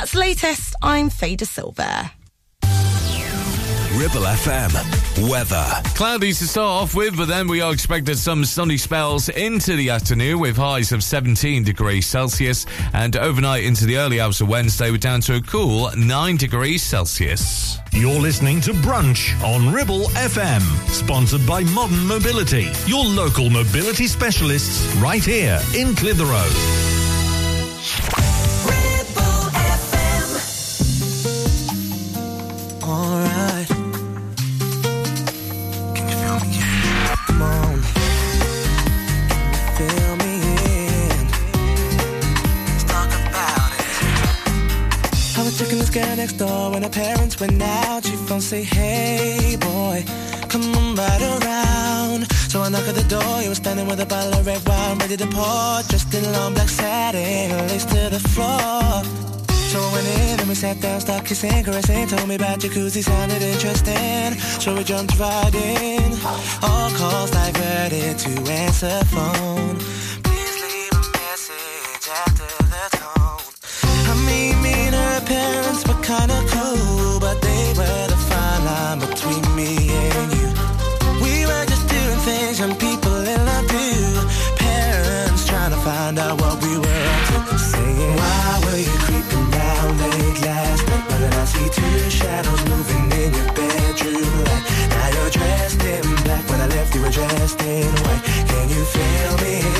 That's the latest. I'm Fader Silver. Ribble FM. Weather. Cloudy to start off with, but then we are expected some sunny spells into the afternoon with highs of 17 degrees Celsius. And overnight into the early hours of Wednesday, we're down to a cool 9 degrees Celsius. You're listening to Brunch on Ribble FM, sponsored by Modern Mobility, your local mobility specialists right here in Clitheroe. Next door when her parents went out. She phone say, Hey boy, come on right around. So I knock at the door. He was standing with a bottle of red wine ready to pour, dressed in a long black satin, lace to the floor. So I went in and we sat down, started kissing, caressing. Told me about jacuzzi, sounded interesting. So we jumped right in. All calls diverted to answer phone. Two shadows moving in your bedroom light. Now you're dressed in black. When I left, you were dressed in white. Can you feel me?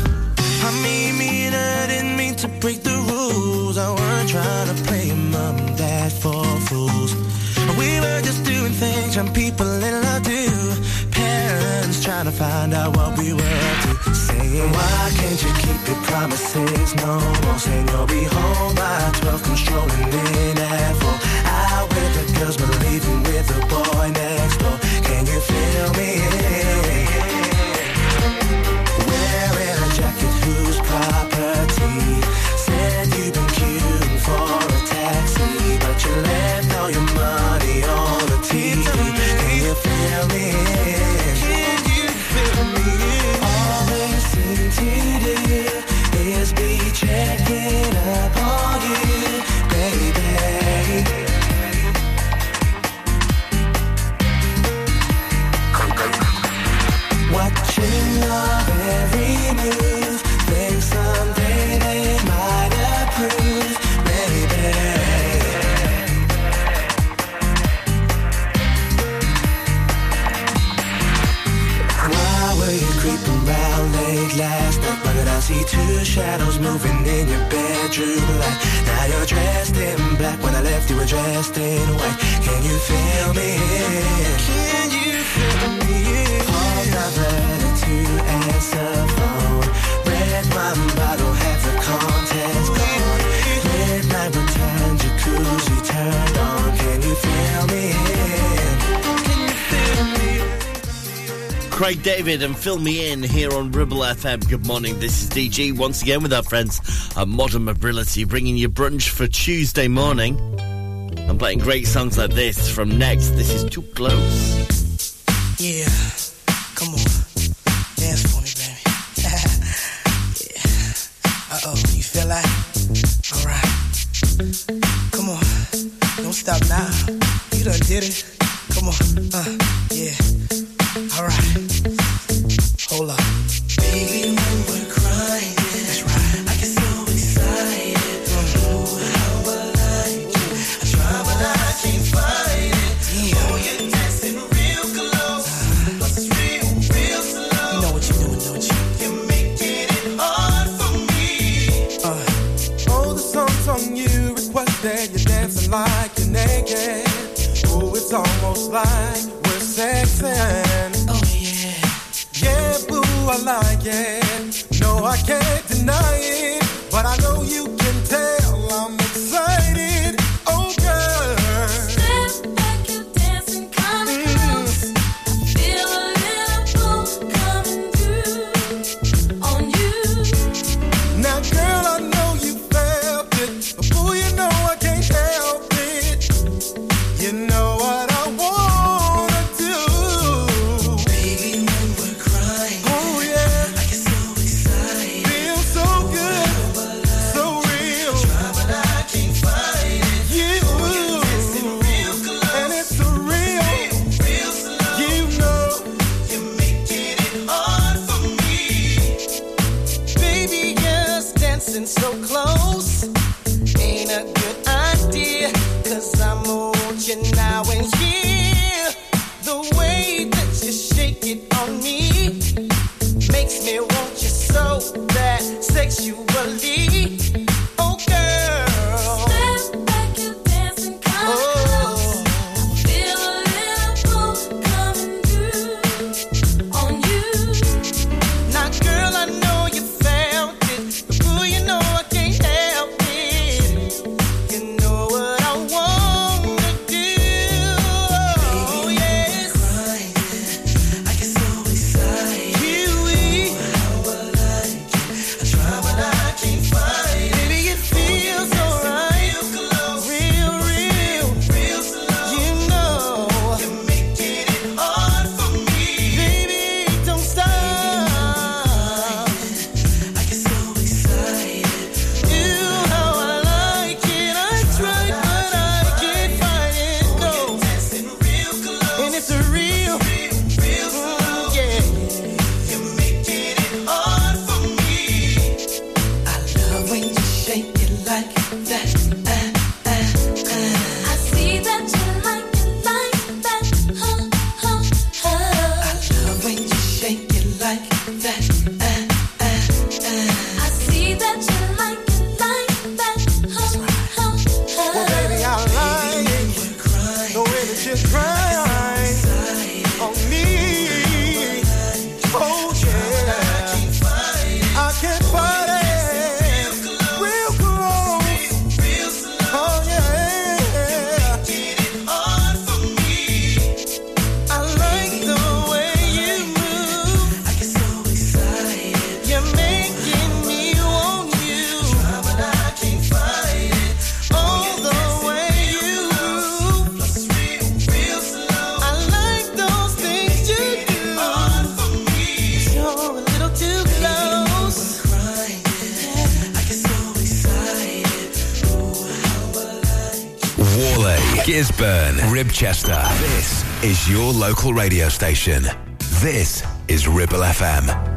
I mean, me and I didn't mean to break the rules. I weren't trying to play mom and dad for fools. We were just doing things young people in love do. Parents trying to find out what we were up to. Saying, why can't you keep your promises? No more saying you'll be home by 12, controlling in at 4. Out with the girls, but leaving with the boy next door. Can you feel me? Two shadows moving in your bedroom light? Now you're dressed in black. When I left, you were dressed in white. Can you feel me? Can you feel me? All diverted to answer phone. Red wine bottle, Craig David and Fill Me In here on Ribble FM. Good morning. This is DG once again with our friends at Modern Mobility, bringing you brunch for Tuesday morning. I'm playing great songs like this from Next. This is Too Close. Yeah, come on. Dance for me, baby. yeah. Uh oh, you feel like? Alright. Come on. Don't stop now. You done did it. Come on. Uh, like that. Gisburn, Ribchester. This is your local radio station. This is Ribble FM.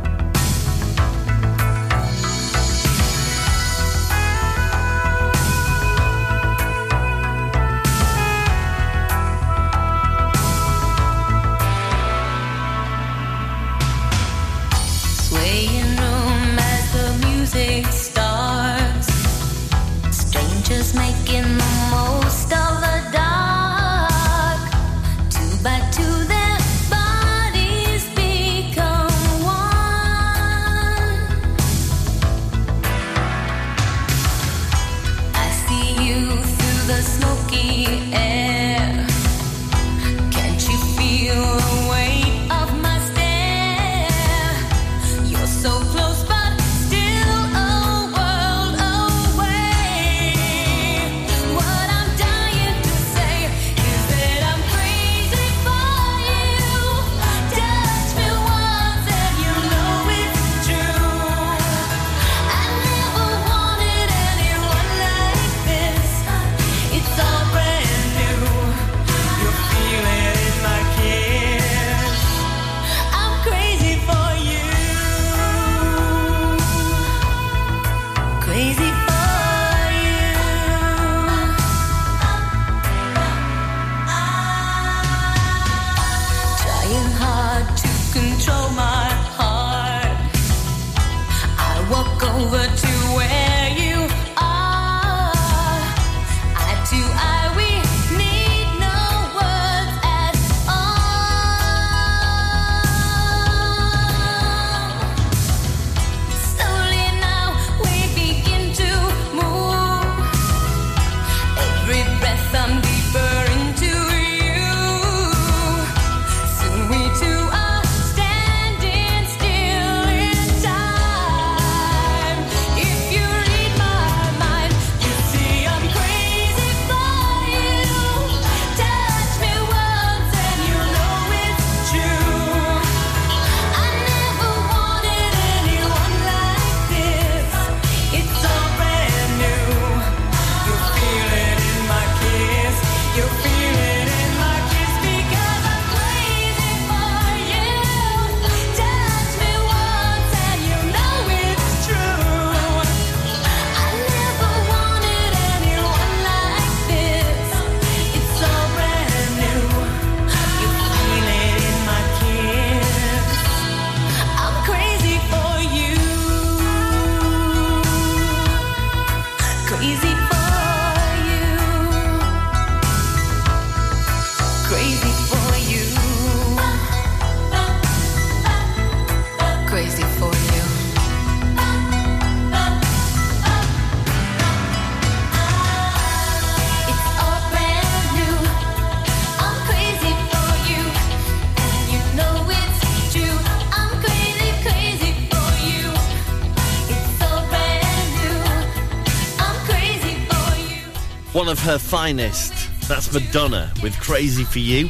Of her finest. That's Madonna with Crazy for You.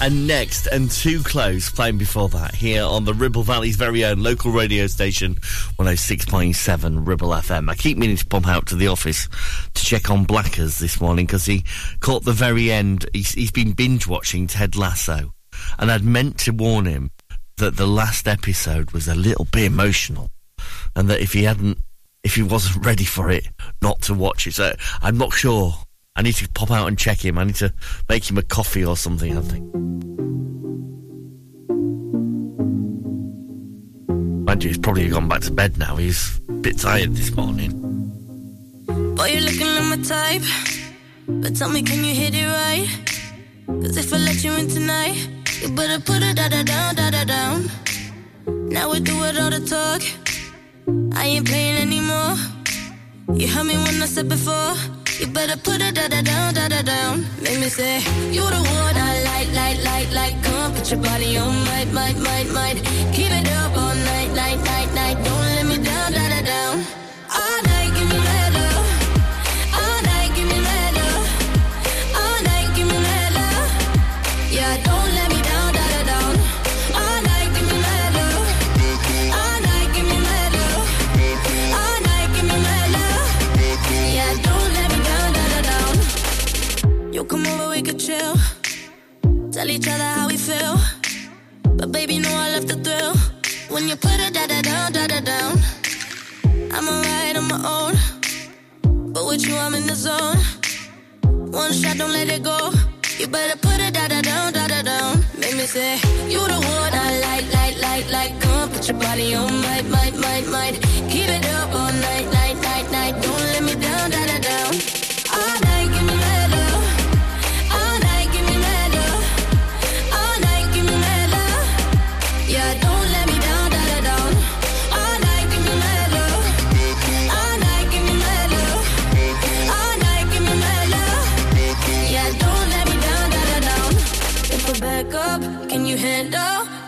And next, and Too Close, playing before that, here on the Ribble Valley's very own local radio station, 106.7 Ribble FM. I keep meaning to pop out to the office to check on Blackers this morning because he caught the very end. He's, he's been binge watching Ted Lasso. And I'd meant to warn him that the last episode was a little bit emotional. And that if he hadn't, if he wasn't ready for it, not to watch it. So I'm not sure. I need to pop out and check him. I need to make him a coffee or something, I think. Mind you, he's probably gone back to bed now. He's a bit tired this morning. Boy, you're looking like my type. But tell me, can you hit it right? Cause if I let you in tonight, you better put it da da down, da da down. Now we do it all the talk. I ain't playing anymore. You heard me when I said before. You better put it da da down, da da down. Make me say, You the one I like, like, like, like. Come put your body on, might, might, might, might. Keep it up all night, night, night, night. Don't Tell each other how we feel. But baby, know I love the thrill. When you put it da da down, da da down. I'm alright on my own. But with you, I'm in the zone. One shot, don't let it go. You better put it da da down, da da down. Make me say, You the one I like, like, like, like. Come put your body on, might, might, might, might. Keep it up all night,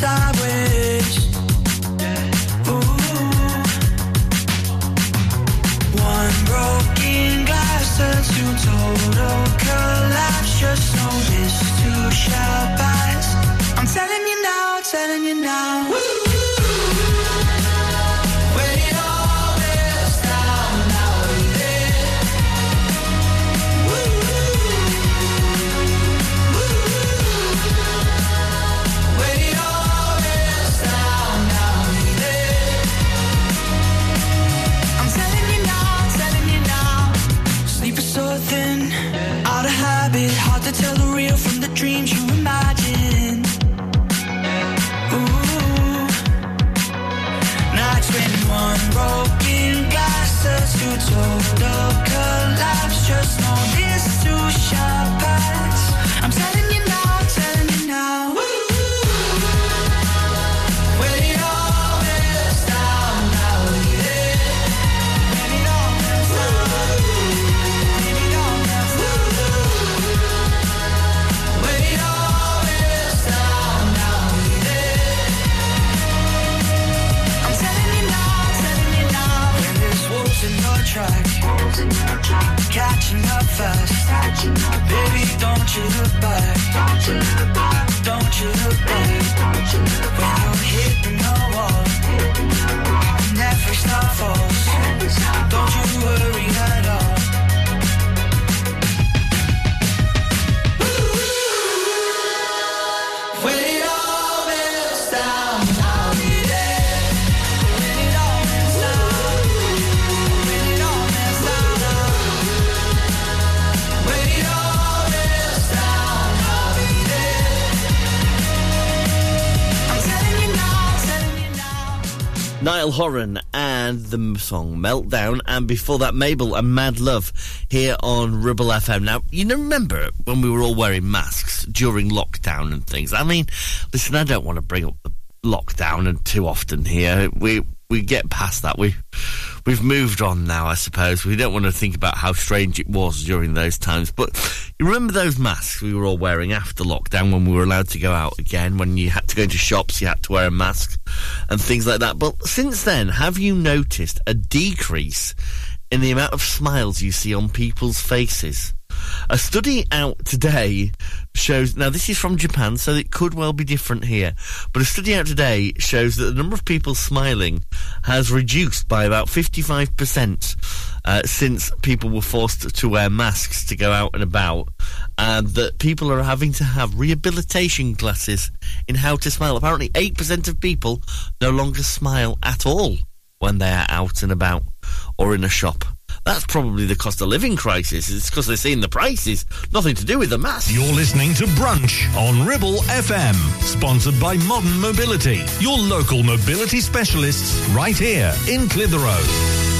sideways. Ooh. One broken glass turns to total collapse. Just this too shall pass. I'm telling you now, telling you now. When Catching up fast. Baby, don't you look back. Don't you look back. When you're hitting the wall. Hitting. And. Every star falls. Don't you worry at all. Niall Horan and the song Meltdown, and before that, Mabel and Mad Love here on Ribble FM. Now, you know, remember when we were all wearing masks during lockdown and things? I mean, listen, I don't want to bring up the lockdown and too often here. We we get past that. We we've moved on now, I suppose. We don't want to think about how strange it was during those times. But you remember those masks we were all wearing after lockdown when we were allowed to go out again? When you had to go into shops, you had to wear a mask and things like that. But since then, have you noticed a decrease in the amount of smiles you see on people's faces? A study out today shows, now this is from Japan, so it could well be different here, but a study out today shows that the number of people smiling has reduced by about 55% uh, since people were forced to wear masks to go out and about, and that people are having to have rehabilitation classes in how to smile. Apparently, 8% of people no longer smile at all when they are out and about or in a shop. That's probably the cost of living crisis. It's because they're seeing the prices. Nothing to do with the mass. You're listening to Brunch on Ribble FM, sponsored by Modern Mobility, your local mobility specialists right here in Clitheroe.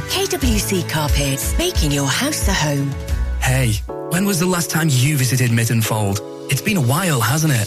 KWC Carpets, making your house a home. Hey, when was the last time you visited Mytton Fold? It's been a while, hasn't it?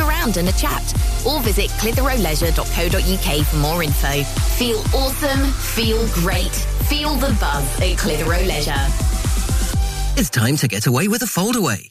around and a chat. Or visit clitheroeleisure.co.uk for more info. Feel awesome, feel great, feel the buzz at Clitheroe Leisure. It's time to get away with a foldaway.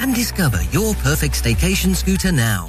and discover your perfect staycation scooter now.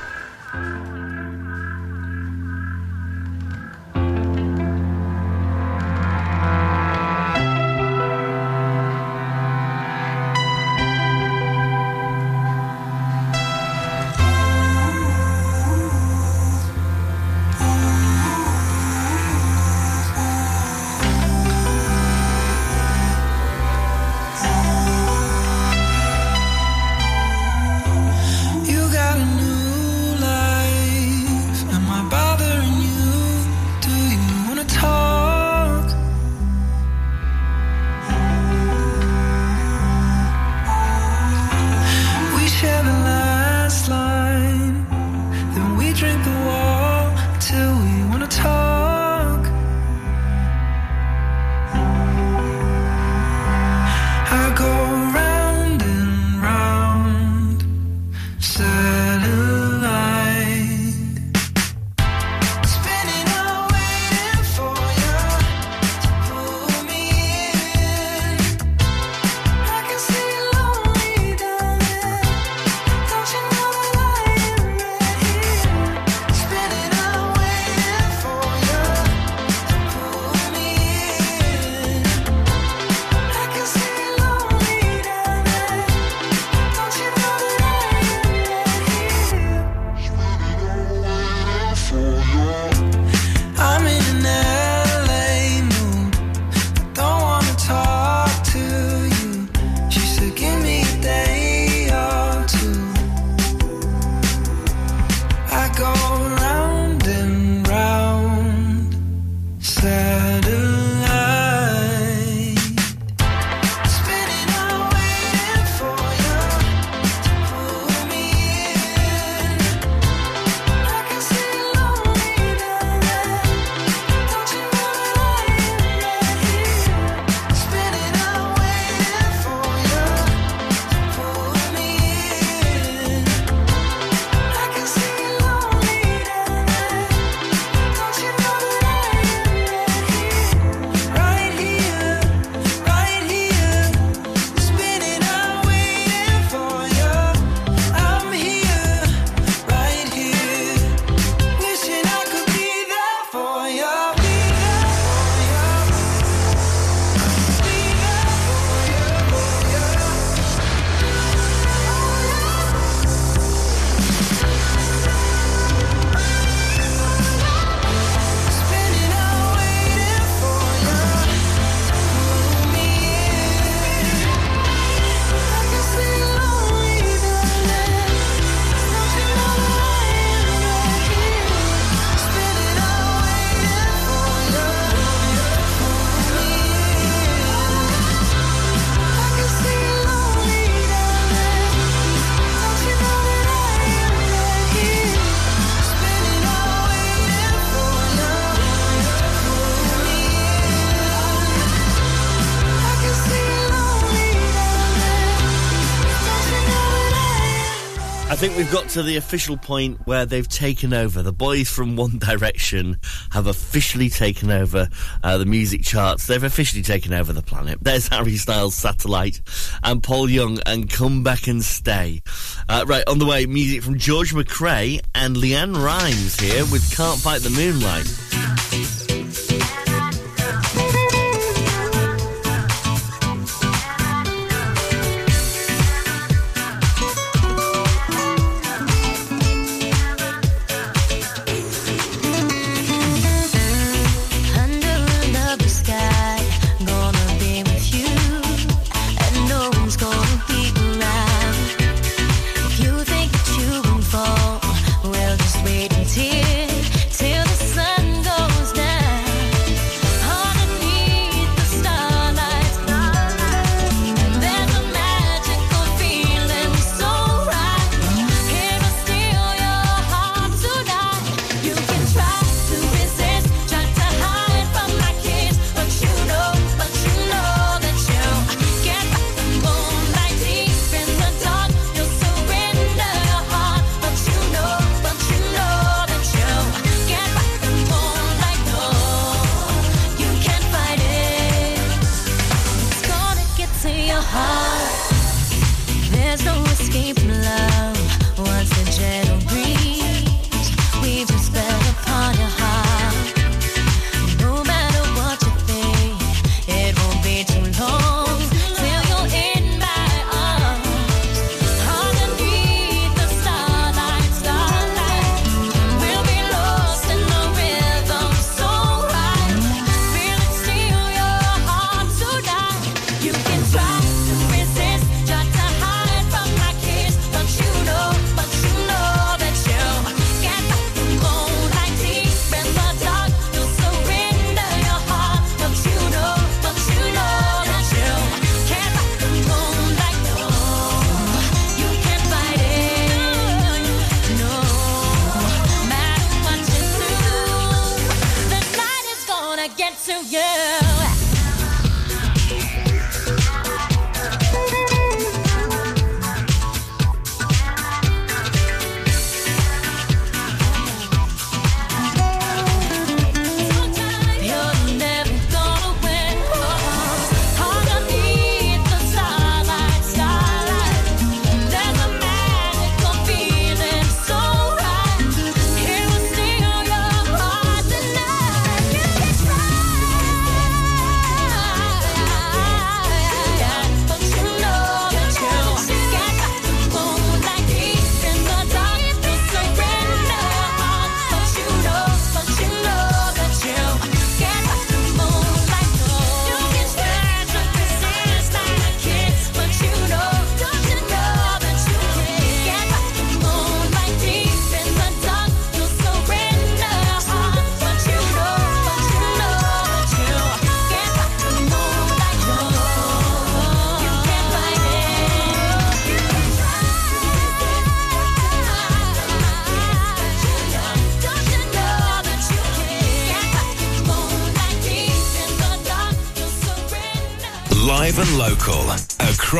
think we've got to the official point where they've taken over. The boys from One Direction have officially taken over uh, the music charts. They've officially taken over the planet. There's Harry Styles' Satellite and Paul Young and Come Back and Stay. Uh, right, on the way, music from George McCrae and LeAnn Rimes here with Can't Fight the Moonlight.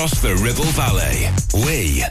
across the Ribble Valley. We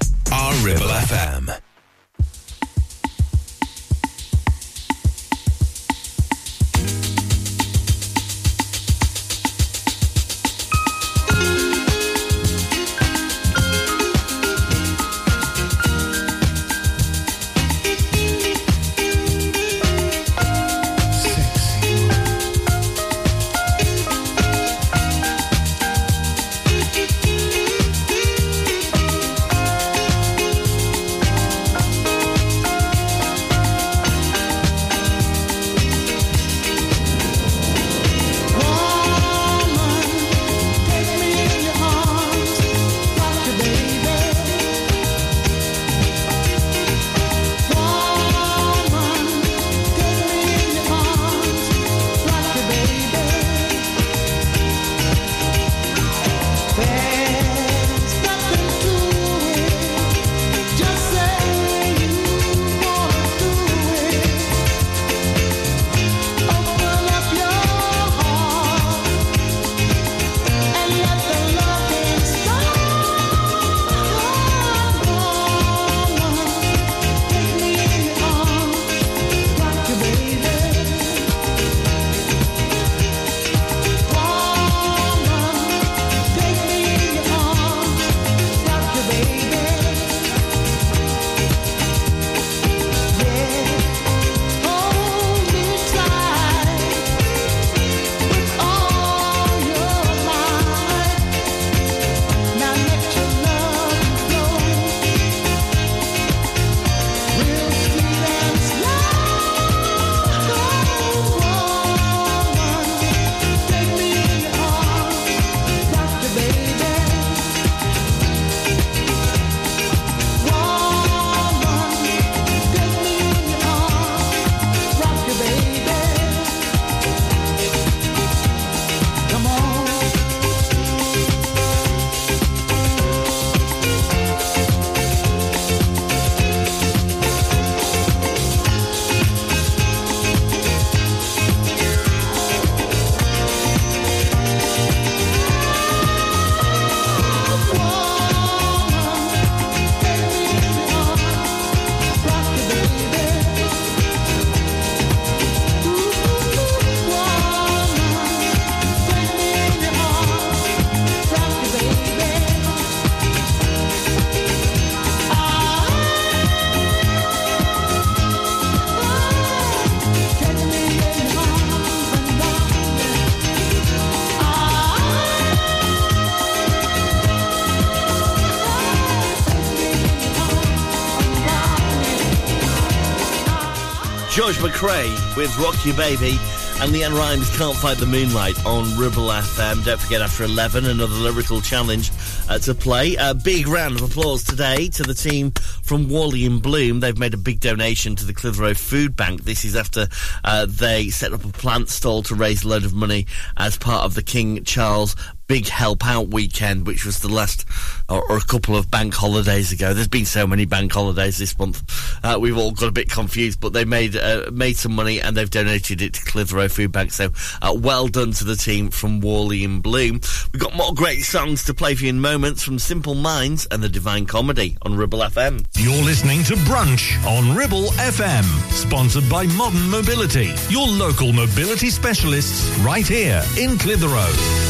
McCrae with Rock Your Baby and LeAnn Rimes Can't Fight the Moonlight on Ribble FM. Don't forget, after 11, another lyrical challenge uh, to play. A big round of applause today to the team from Wally and Bloom. They've made a big donation to the Clitheroe Food Bank. This is after uh, they set up a plant stall to raise a load of money as part of the King Charles big help out weekend, which was the last or, or, a couple of bank holidays ago. There's been so many bank holidays this month. Uh, we've all got a bit confused, but they made uh, made some money and they've donated it to Clitheroe Food Bank. So uh, well done to the team from Wally and Bloom. We've got more great songs to play for you in moments from Simple Minds and the Divine Comedy on Ribble FM. You're listening to Brunch on Ribble FM, sponsored by Modern Mobility, your local mobility specialists right here in Clitheroe.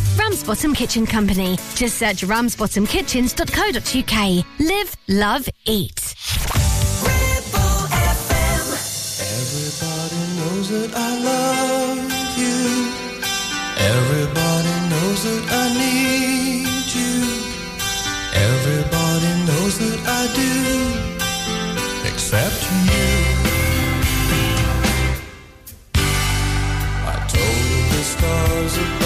Ramsbottom Kitchen Company. Just search ramsbottomkitchens.co.uk. Live, love, eat. Everybody knows that I love you. Everybody knows that I need you. Everybody knows that I do. Except you. I told the stars above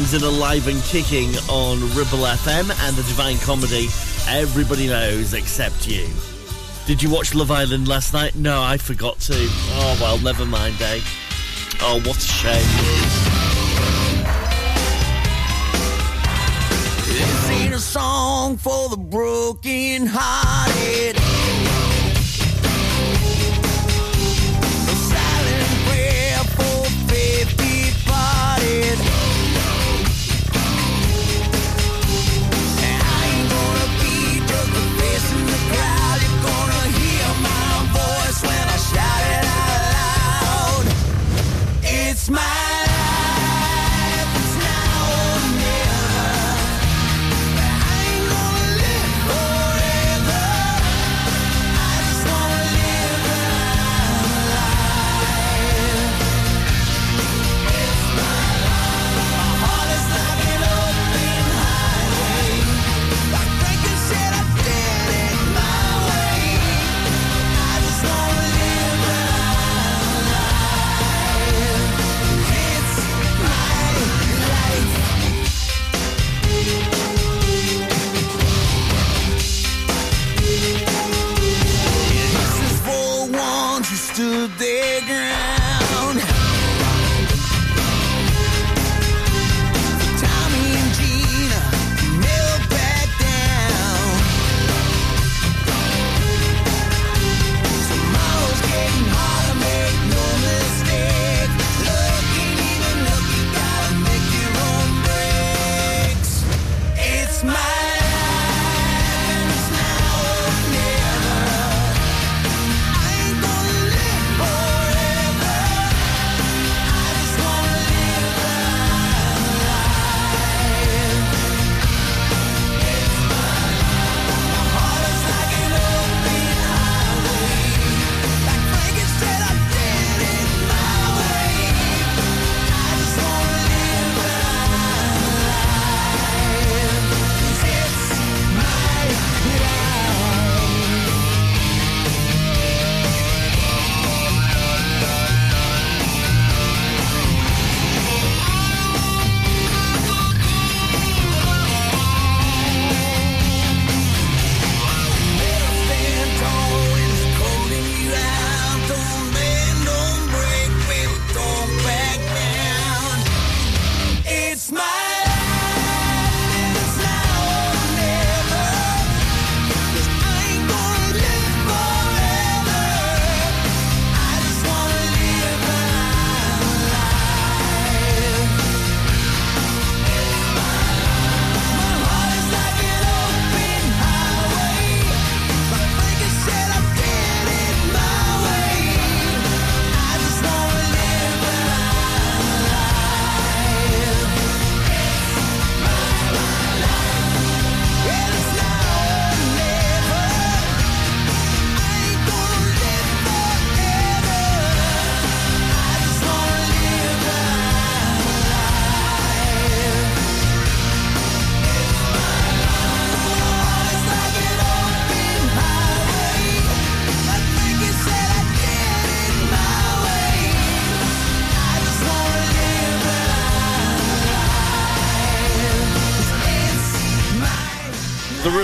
And alive and kicking on Ribble FM and the Divine Comedy. Everybody knows except you. Did you watch Love Island last night? No, I forgot to. Oh well, never mind, eh? Oh, what a shame. This ain't a song for the broken hearted.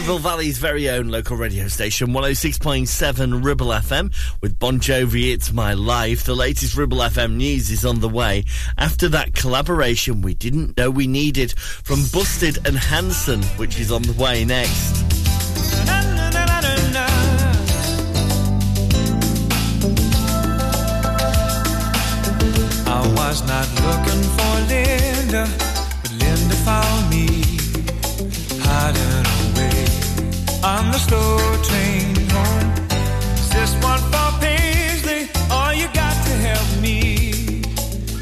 Ribble Valley's very own local radio station, 106.7 Ribble FM, with Bon Jovi, It's My Life. The latest Ribble FM news is on the way. After that collaboration we didn't know we needed from Busted and Hanson, which is on the way next. I was not looking for Linda I'm the slow train home. Is this one for Paisley? Or you got to help me?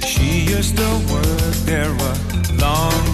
She used to work there a long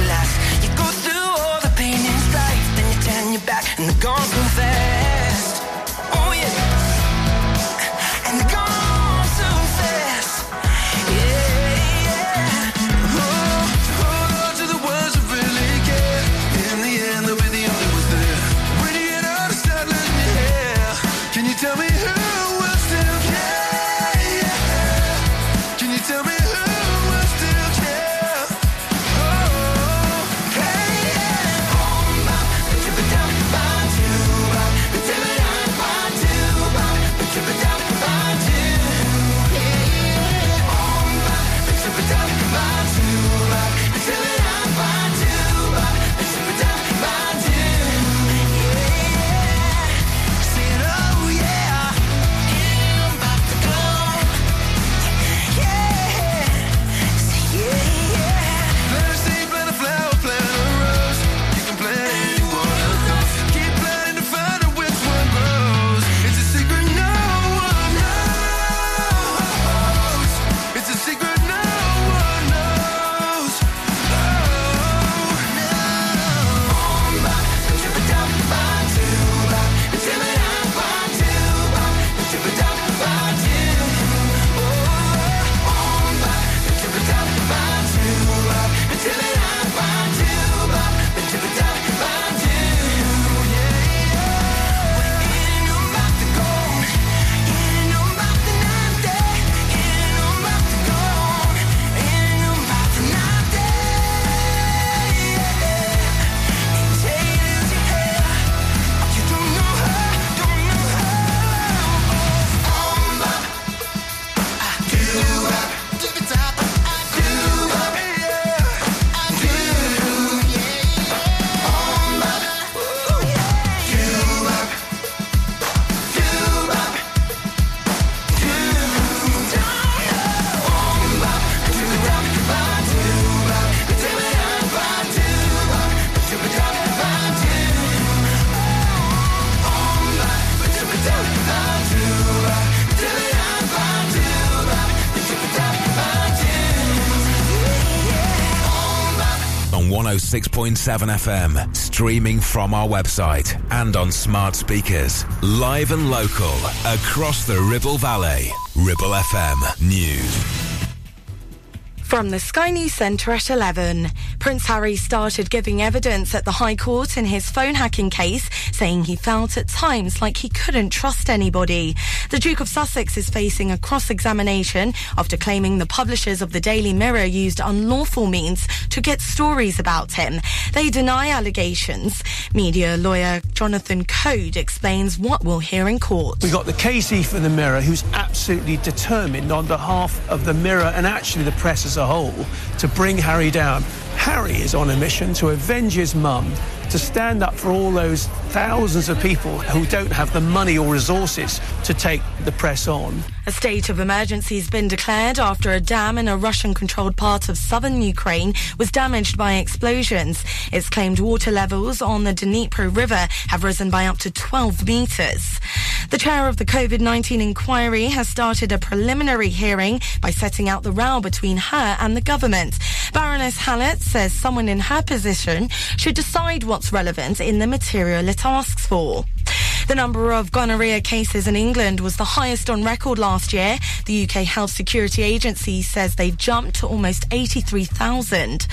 106.7 FM, streaming from our website and on smart speakers. Live and local, across the Ribble Valley. Ribble FM News. From the Sky News Centre at 11, Prince Harry started giving evidence at the High Court in his phone hacking case, saying he felt at times like he couldn't trust anybody. The Duke of Sussex is facing a cross-examination after claiming the publishers of the Daily Mirror used unlawful means to get stories about him. They deny allegations. Media lawyer Jonathan Coad explains what we'll hear in court. We've got the KC for the Mirror, who's absolutely determined on behalf of the Mirror and actually the press as a whole to bring Harry down. Harry is on a mission to avenge his mum, to stand up for all those thousands of people who don't have the money or resources to take the press on. A state of emergency has been declared after a dam in a Russian controlled part of southern Ukraine was damaged by explosions. It's claimed water levels on the Dnipro River have risen by up to 12 metres. The chair of the COVID 19 inquiry has started a preliminary hearing by setting out the row between her and the government. Baroness Hallett says someone in her position should decide what's relevant in the material it asks for. The number of gonorrhea cases in England was the highest on record last year. The UK Health Security Agency says they jumped to almost 83,000.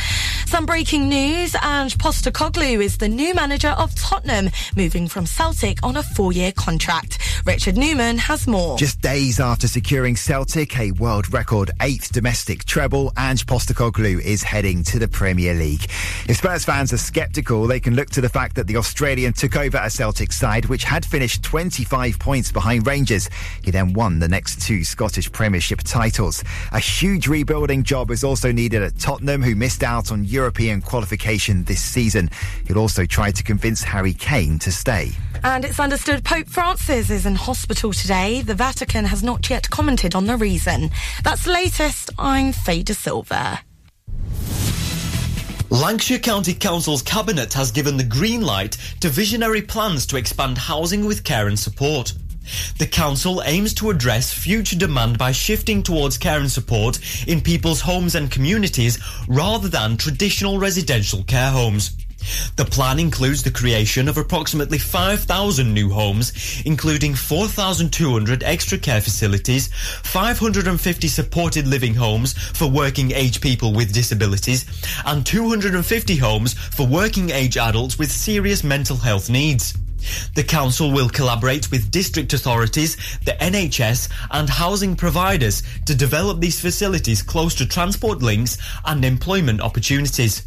Some breaking news, Ange Postecoglou is the new manager of Tottenham, moving from Celtic on a four-year contract. Richard Newman has more. Just days after securing Celtic a world record eighth domestic treble, Ange Postecoglou is heading to the Premier League. If Spurs fans are sceptical, they can look to the fact that the Australian took over a Celtic side which had finished 25 points behind Rangers. He then won the next two Scottish Premiership titles. A huge rebuilding job is also needed at Tottenham, who missed out on European qualification this season. He'll also try to convince Harry Kane to stay. And it's understood Pope Francis is in hospital today. The Vatican has not yet commented on the reason. That's the latest. I'm Faye De Silva. Lancashire County Council's cabinet has given the green light to visionary plans to expand housing with care and support. The council aims to address future demand by shifting towards care and support in people's homes and communities rather than traditional residential care homes. The plan includes the creation of approximately 5,000 new homes, including 4,200 extra care facilities, 550 supported living homes for working age people with disabilities, and 250 homes for working age adults with serious mental health needs. The council will collaborate with district authorities, the NHS and housing providers to develop these facilities close to transport links and employment opportunities.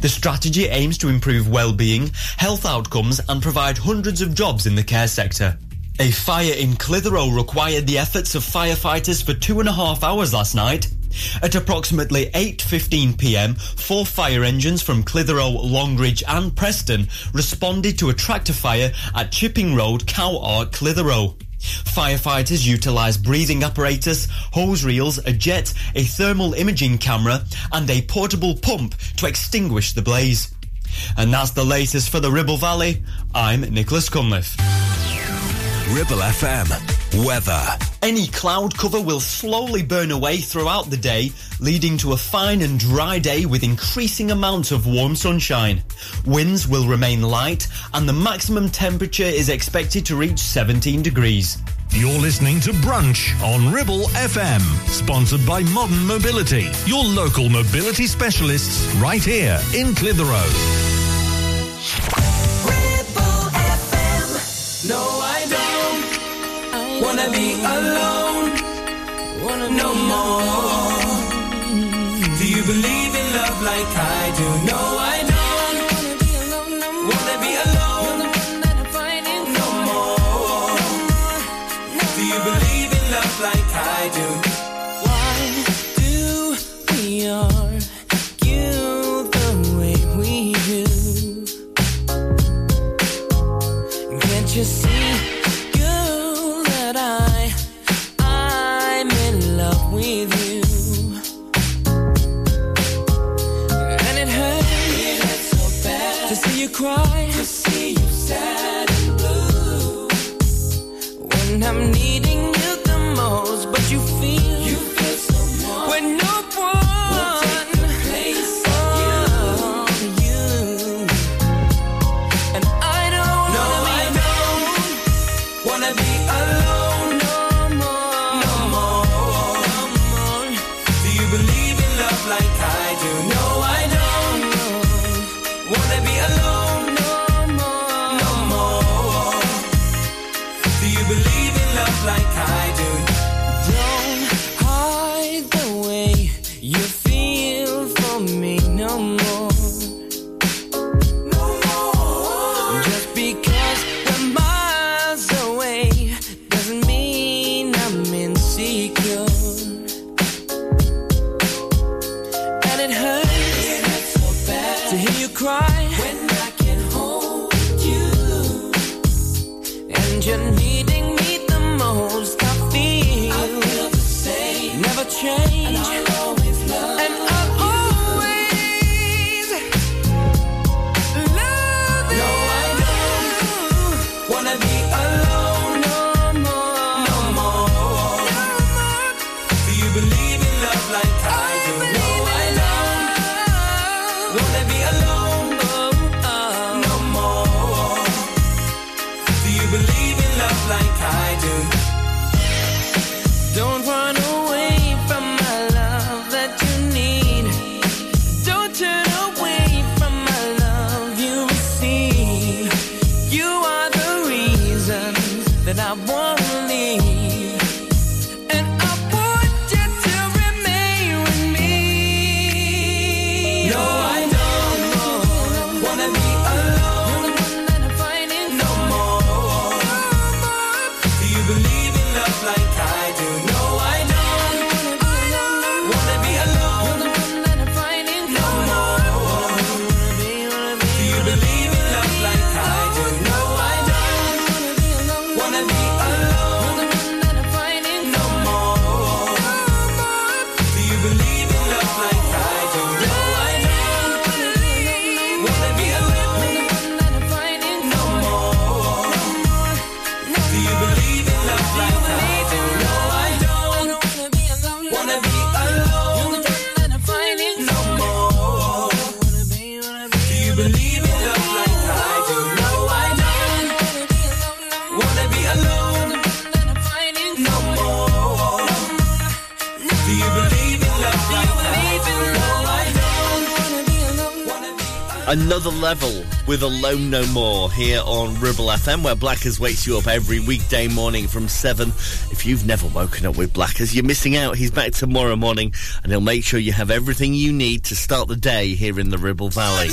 The strategy aims to improve well-being, health outcomes and provide hundreds of jobs in the care sector. A fire in Clitheroe required the efforts of firefighters for two and a half hours last night. At approximately 8.15pm, four fire engines from Clitheroe, Longridge and Preston responded to a tractor fire at Chipping Road, Cow Ark, Clitheroe. Firefighters utilised breathing apparatus, hose reels, a jet, a thermal imaging camera and a portable pump to extinguish the blaze. And that's the latest for the Ribble Valley. I'm Nicholas Cunliffe. Ribble FM. Weather. Any cloud cover will slowly burn away throughout the day, leading to a fine and dry day with increasing amounts of warm sunshine. Winds will remain light, and the maximum temperature is expected to reach 17 degrees. You're listening to Brunch on Ribble FM, sponsored by Modern Mobility, your local mobility specialists right here in Clitheroe. No, I don't wanna be alone no more. Do you believe in love like I do? No, I'm needing you the most, but you feel, you feel someone when no with Alone No More here on Ribble FM, where Blackers wakes you up every weekday morning from 7. If you've never woken up with Blackers, you're missing out. He's back tomorrow morning and he'll make sure you have everything you need to start the day here in the Ribble Valley.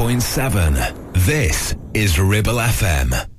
101.7. This is Ribble FM.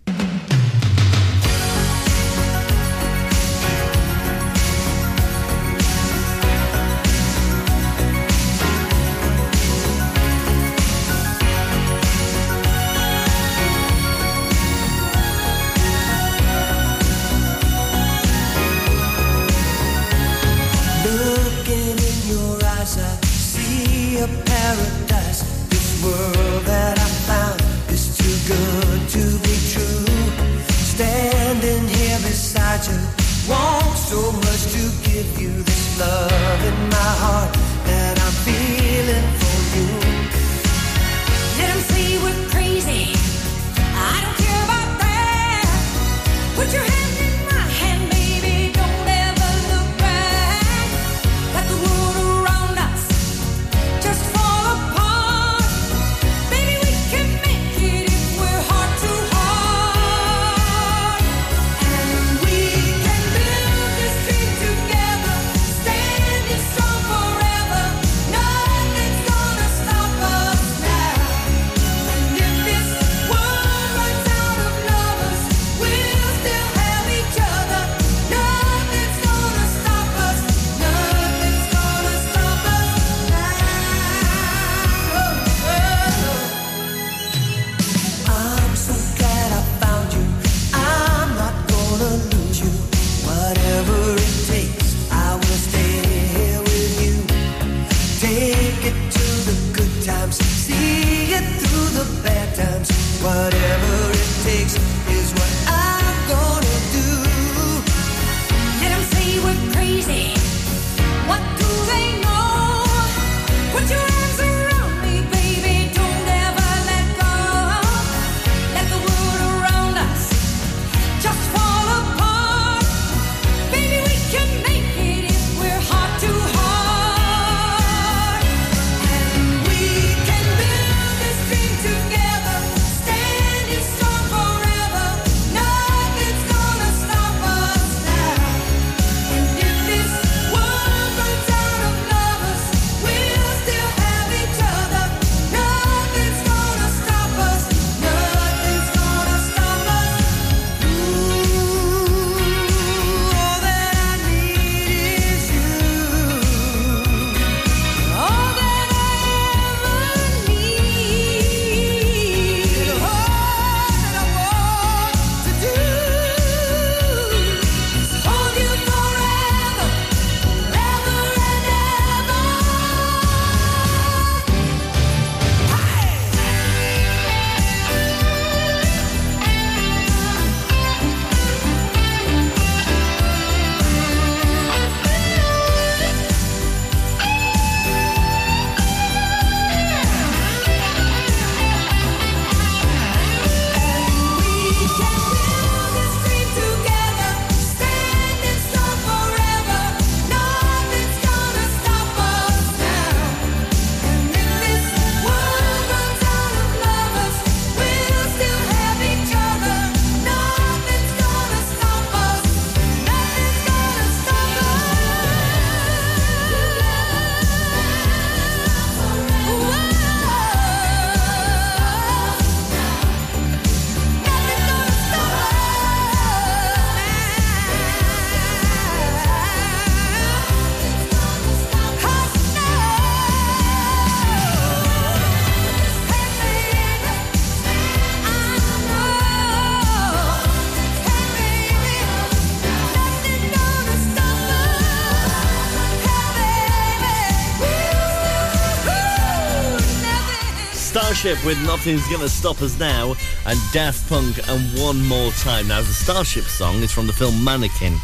Starship with Nothing's Gonna Stop Us Now and Daft Punk and One More Time. Now, the Starship song is from the film Mannequin.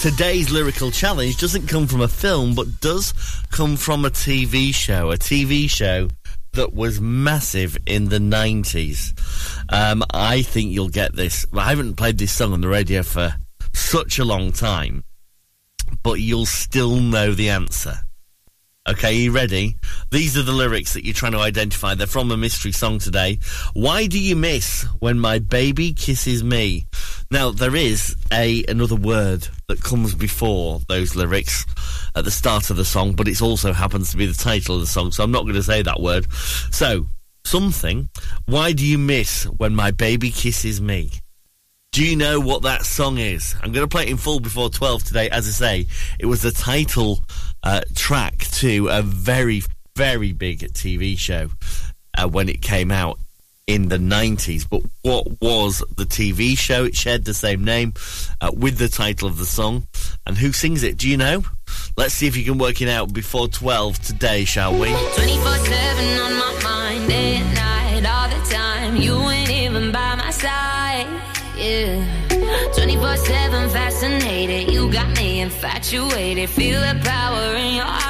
Today's lyrical challenge doesn't come from a film, but does come from a TV show. A TV show that was massive in the 90s. Um, I think you'll get this. I haven't played this song on the radio for such a long time, but you'll still know the answer. Okay, you ready? These are the lyrics that you're trying to identify. They're from a mystery song today. Why do you miss when my baby kisses me? Now there is a another word that comes before those lyrics at the start of the song, but it also happens to be the title of the song, so I'm not going to say that word. So, something. Why do you miss when my baby kisses me? Do you know what that song is? I'm going to play it in full before 12 today. As I say, it was the title uh, track to a very, very big TV show uh, when it came out in the 90s. But what was the TV show? It shared the same name uh, with the title of the song. And who sings it? Do you know? Let's see if you can work it out before 12 today, shall we? 24 7 on my mind, night, all the time. You yeah. 24 7 fascinated, you got me infatuated. Feel the power in your eyes.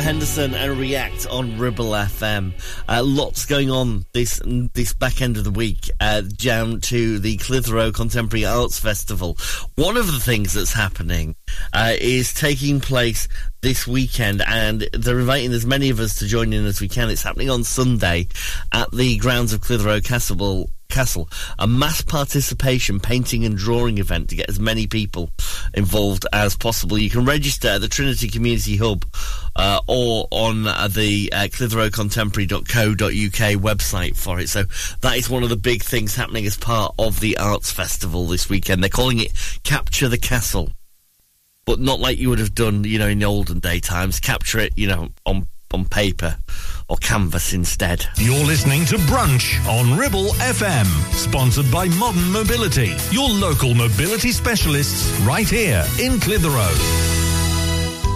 Henderson, and React on Ribble FM. Uh, lots going on this this back end of the week, uh, down to the Clitheroe Contemporary Arts Festival. One of the things that's happening uh, is taking place this weekend, and they're inviting as many of us to join in as we can. It's happening on Sunday at the grounds of Clitheroe Castle. Castle, a mass participation painting and drawing event to get as many people involved as possible. You can register at the Trinity Community Hub uh, or on uh, the uh, clitheroecontemporary.co.uk website for it. So that is one of the big things happening as part of the Arts Festival this weekend. They're calling it Capture the Castle, but not like you would have done, you know, in the olden day times. Capture it, you know, on on paper or canvas instead. You're listening to Brunch on Ribble FM, sponsored by Modern Mobility, your local mobility specialists right here in Clitheroe.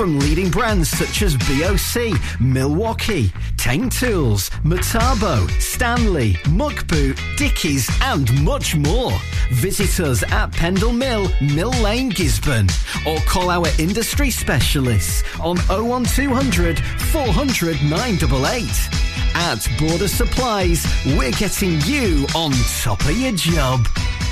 From leading brands such as BOC, Milwaukee, Teng Tools, Metabo, Stanley, Muck Boot, Dickies and much more. Visit us at Pendle Mill, Mill Lane, Gisburn or call our industry specialists on 01200 400 988. At Border Supplies, we're getting you on top of your job.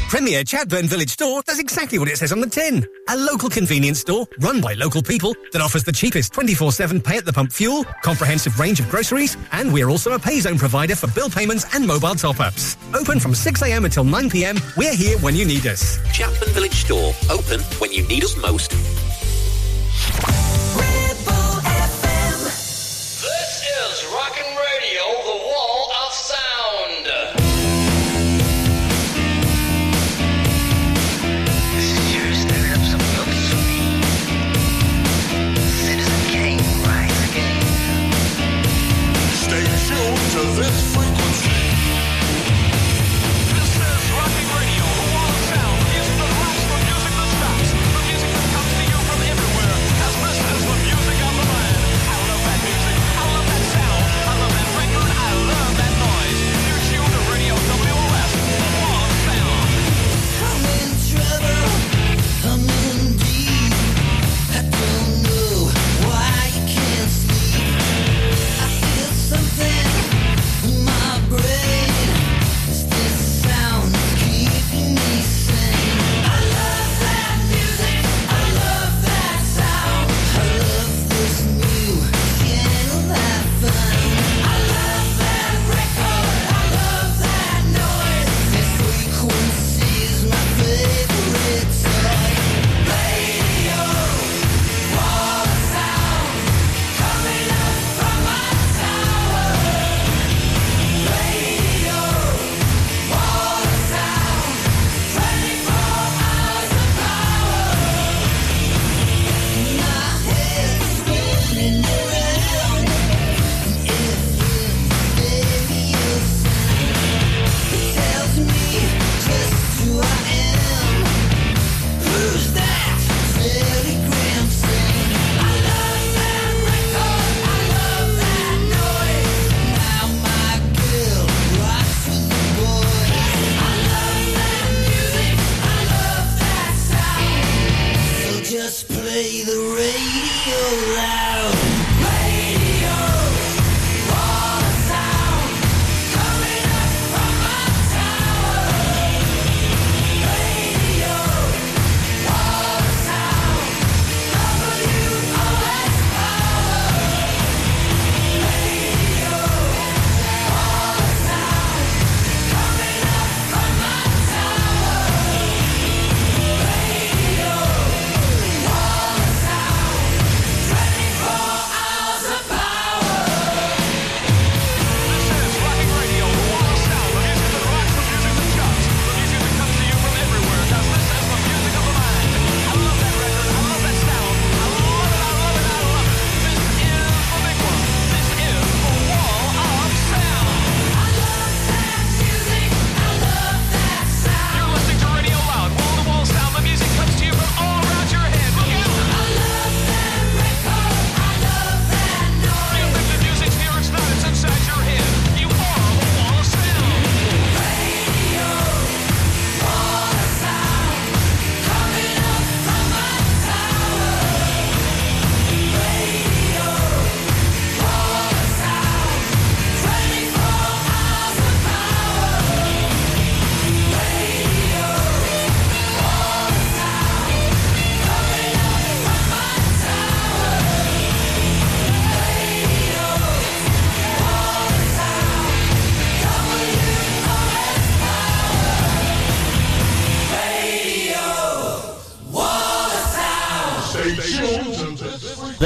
Premier Chatburn Village Store does exactly what it says on the tin. A local convenience store run by local people that offers the cheapest 24-7 pay at the pump fuel, comprehensive range of groceries, and we're also a pay zone provider for bill payments and mobile top-ups. Open from 6am until 9pm, we're here when you need us. Chatburn Village Store, open when you need us most.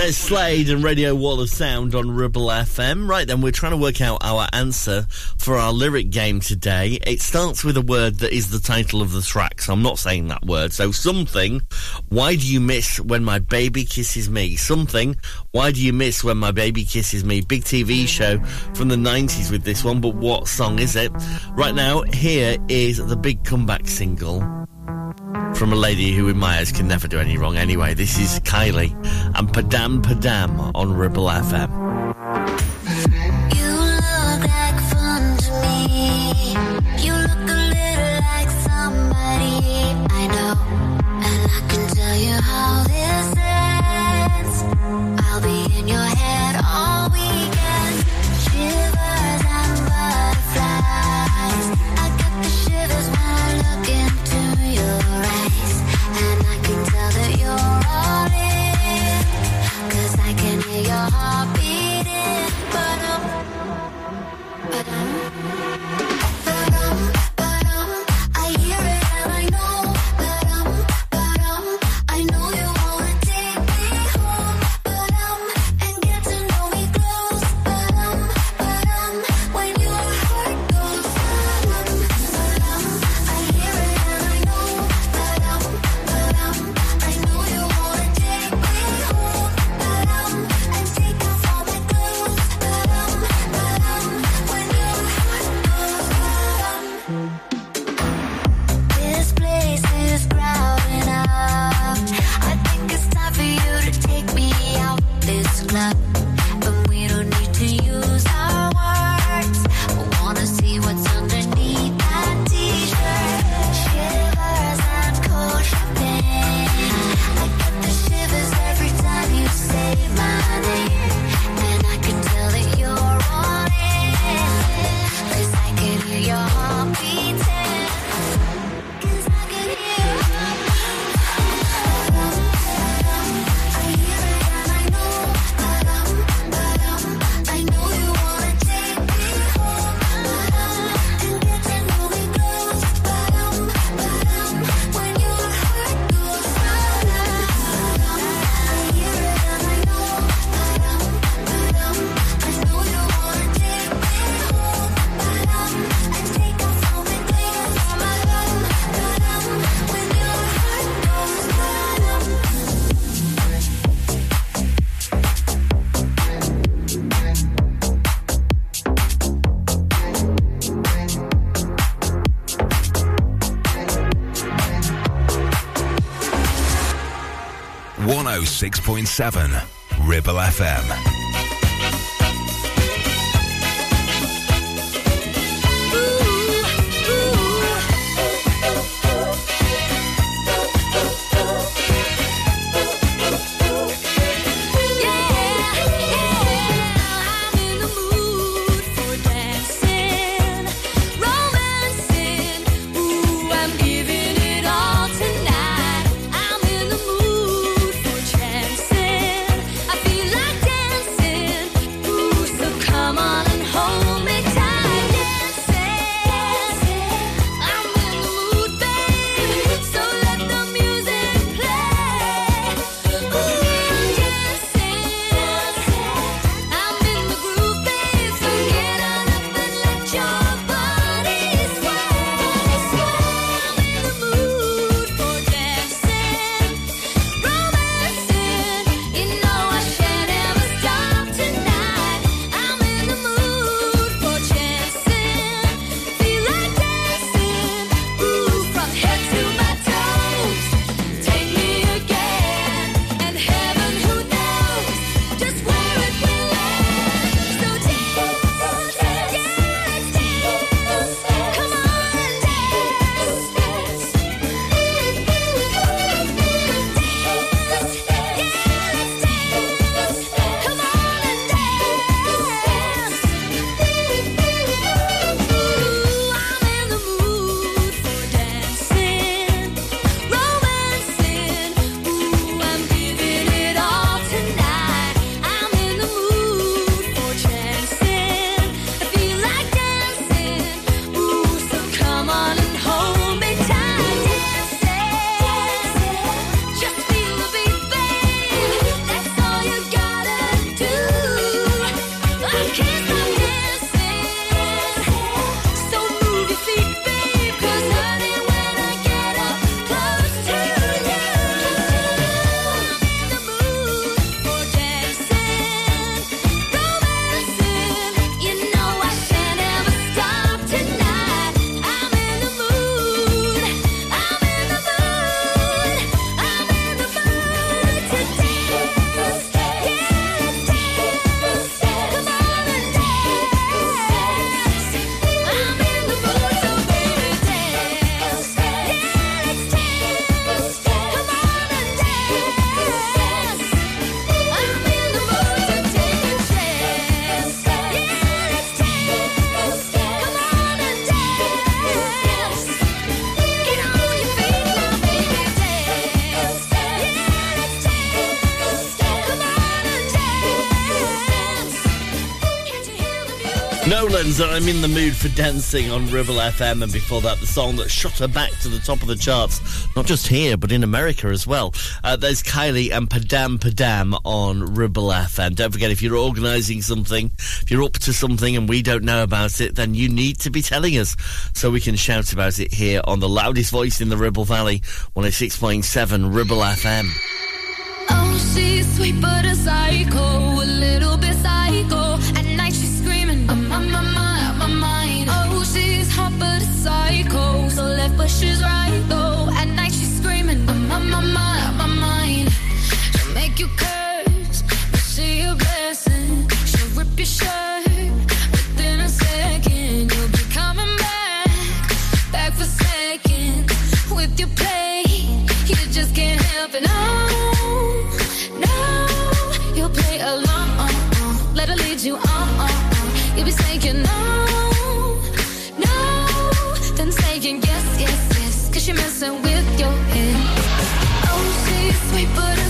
There's Slade and Radio Wall of Sound on Ribble FM. Right then, we're trying to work out our answer for our lyric game today. It starts with a word that is the title of the track, so I'm not saying that word. So something, why do you miss when my baby kisses me? Something, why do you miss when my baby kisses me? Big TV show from the 90s with this one, but what song is it? Right now, here is the big comeback single from a lady who, in my eyes, can never do any wrong anyway. This is Kylie and Padam Padam on Ribble FM. 7 Ribble FM. Evans, and I'm in the mood for dancing on Ribble FM. And before that, the song that shot her back to the top of the charts, not just here, but in America as well. Uh, there's Kylie and Padam Padam on Ribble FM. Don't forget, if you're organising something, if you're up to something and we don't know about it, then you need to be telling us so we can shout about it here on the loudest voice in the Ribble Valley, 106.7 Ribble FM. Oh, she's sweet but a psycho. she messing with your head. Oh, she's sweet, but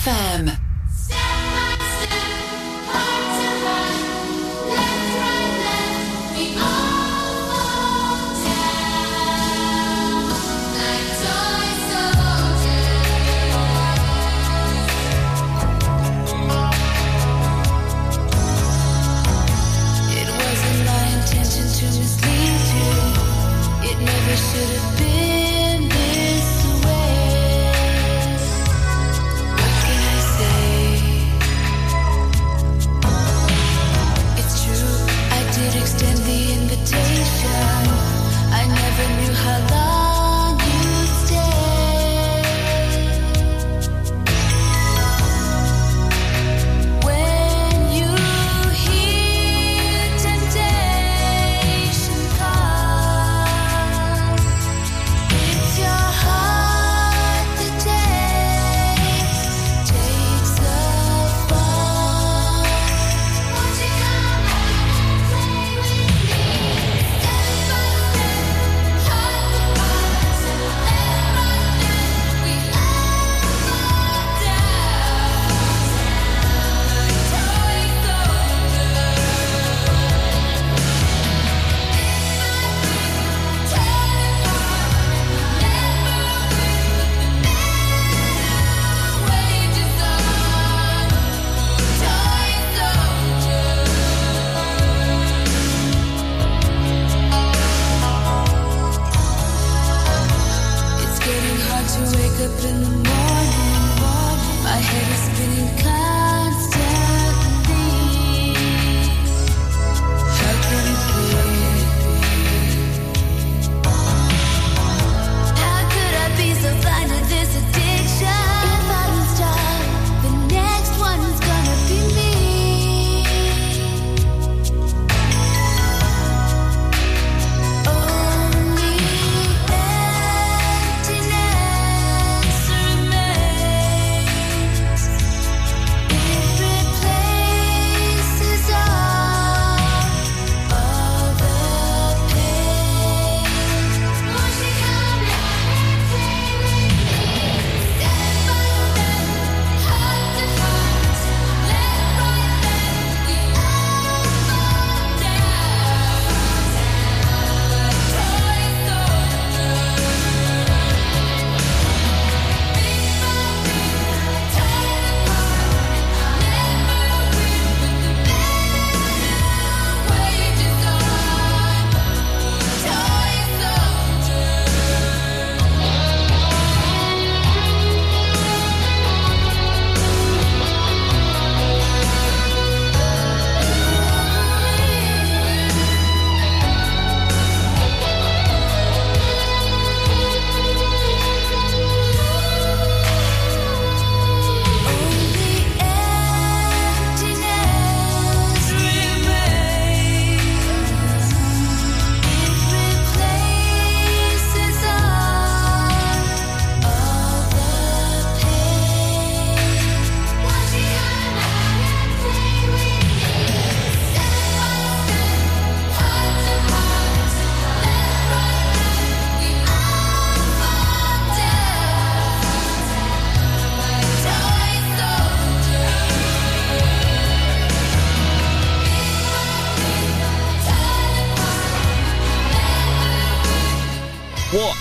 FM.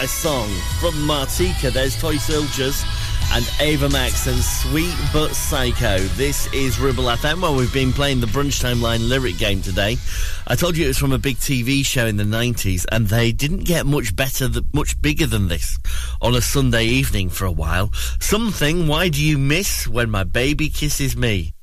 A song from Martika. There's Toy Soldiers and Ava Max and Sweet But Psycho. This is Ribble FM where we've been playing the Brunch Timeline lyric game today. I told you it was from a big TV show in the 90s and they didn't get much better, much bigger than this on a Sunday evening for a while. Something, why do you miss when my baby kisses me?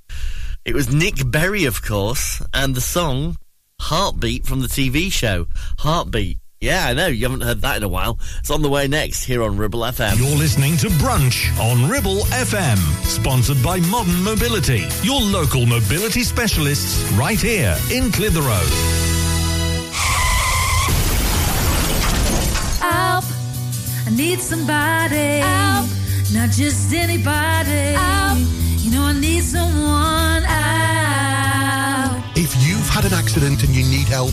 It was Nick Berry, of course, and the song Heartbeat from the TV show. Heartbeat. Yeah, I know. You haven't heard that in a while. It's on the way next here on Ribble FM. You're listening to Brunch on Ribble FM, sponsored by Modern Mobility, your local mobility specialists right here in Clitheroe. Help! I need somebody. Help! Not just anybody. Help! You know I need someone. Help! If you've had an accident and you need help,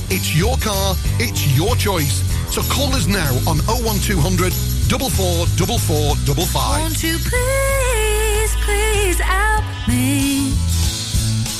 It's your car, it's your choice. So call us now on 01200 444455. Won't you please, please help me?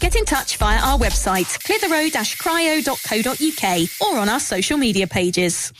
Get in touch via our website, clitheroe-cryo.co.uk or on our social media pages.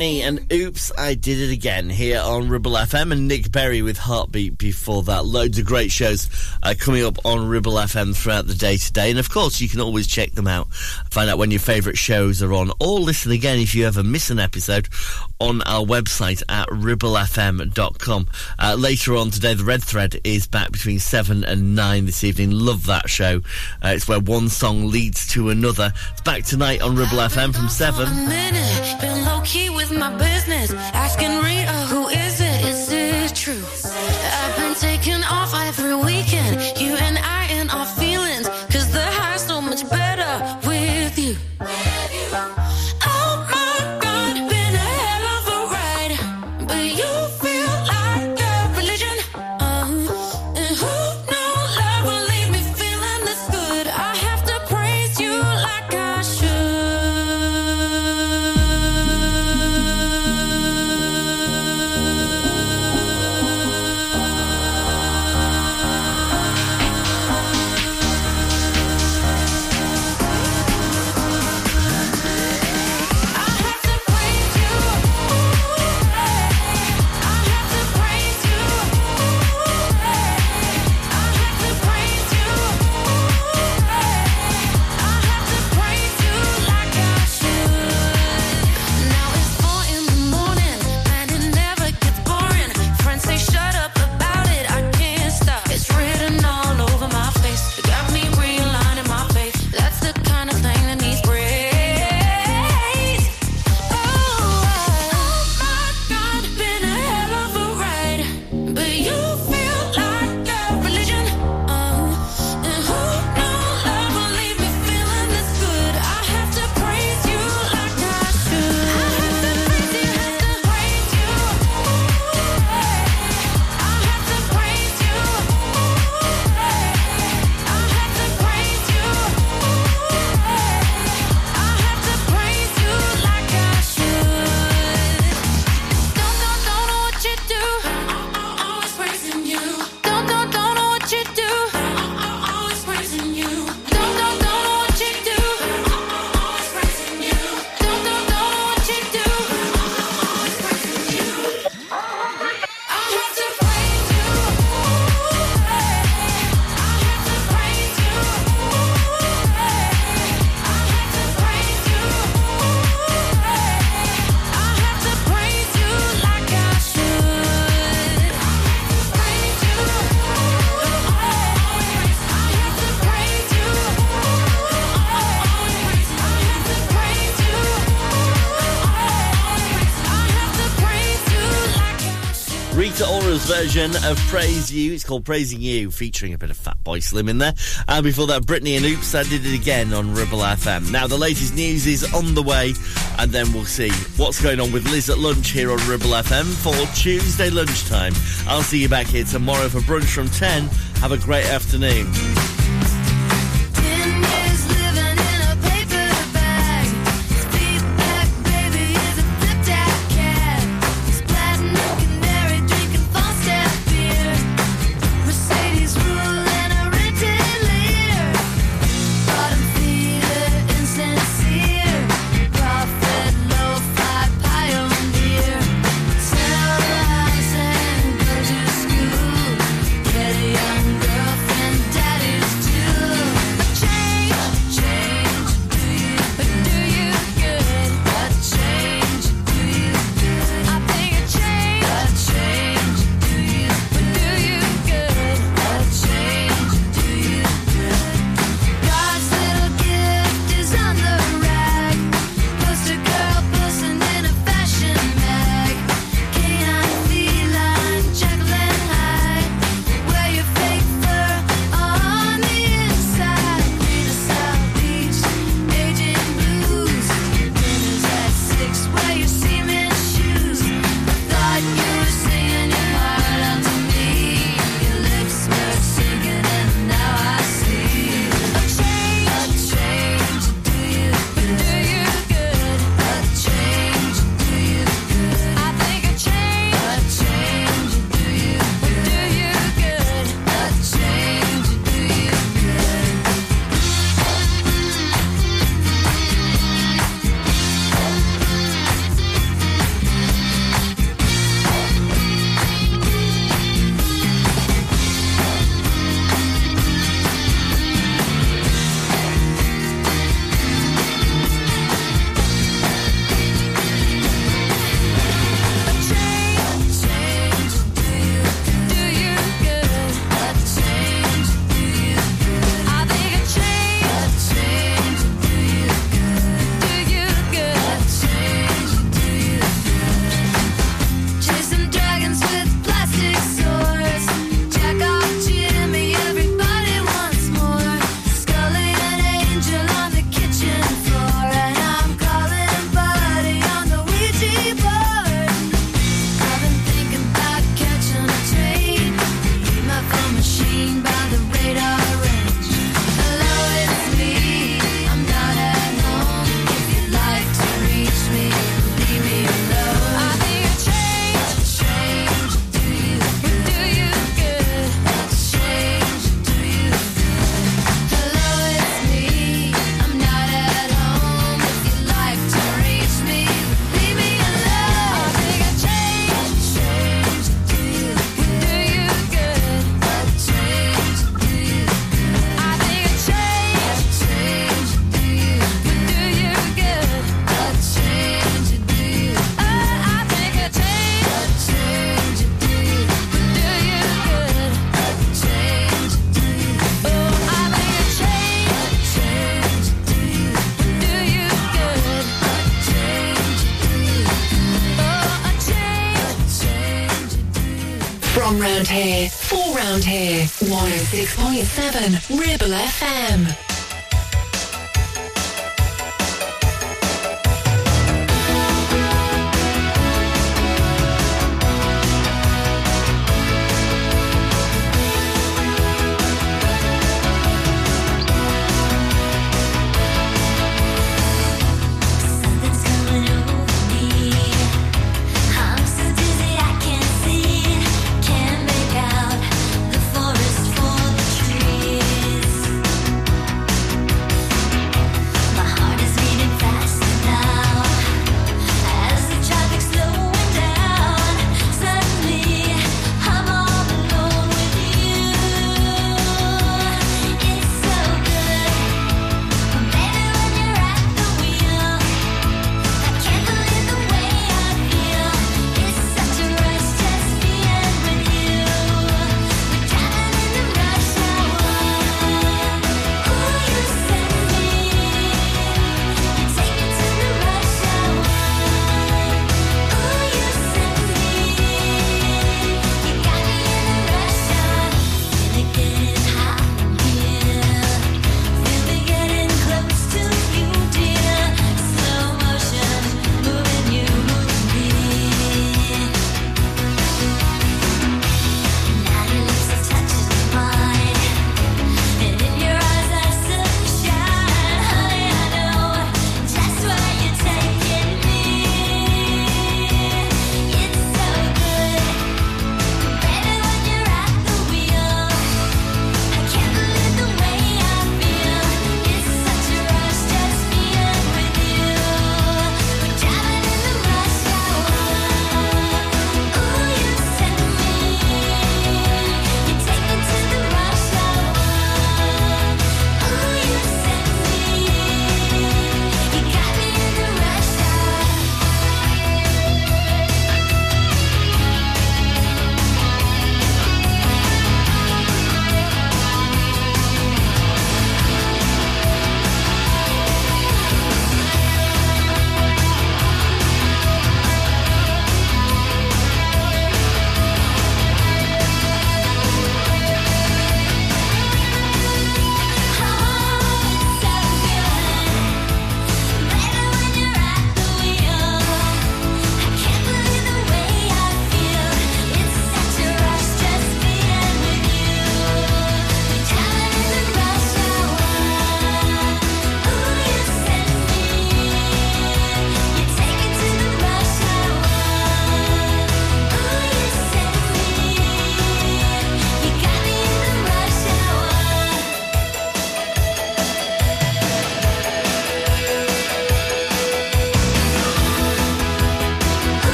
Britney and Oops, I Did It Again here on Ribble FM and Nick Berry with Heartbeat before that. Loads of great shows uh, coming up on Ribble FM throughout the day today. And of course, you can always check them out, find out when your favourite shows are on, or listen again if you ever miss an episode on our website at ribblefm.com. Uh, later on today, the Red Thread is back between 7 and 9 this evening. Love that show. Uh, it's where one song leads to another. It's back tonight on Ribble FM from 7. Minute, been low key with my business. Asking Rita, who is it? Is it true? I've been taking off every week. Version of Praise You. It's called Praising You, featuring a bit of Fatboy Slim in there. And before that, Britney and Oops, I did it again on Ribble FM. Now, the latest news is on the way, and then we'll see what's going on with Liz at lunch here on Ribble FM for Tuesday lunchtime. I'll see you back here tomorrow for brunch from 10. Have a great afternoon. 106.7 Ribble FM.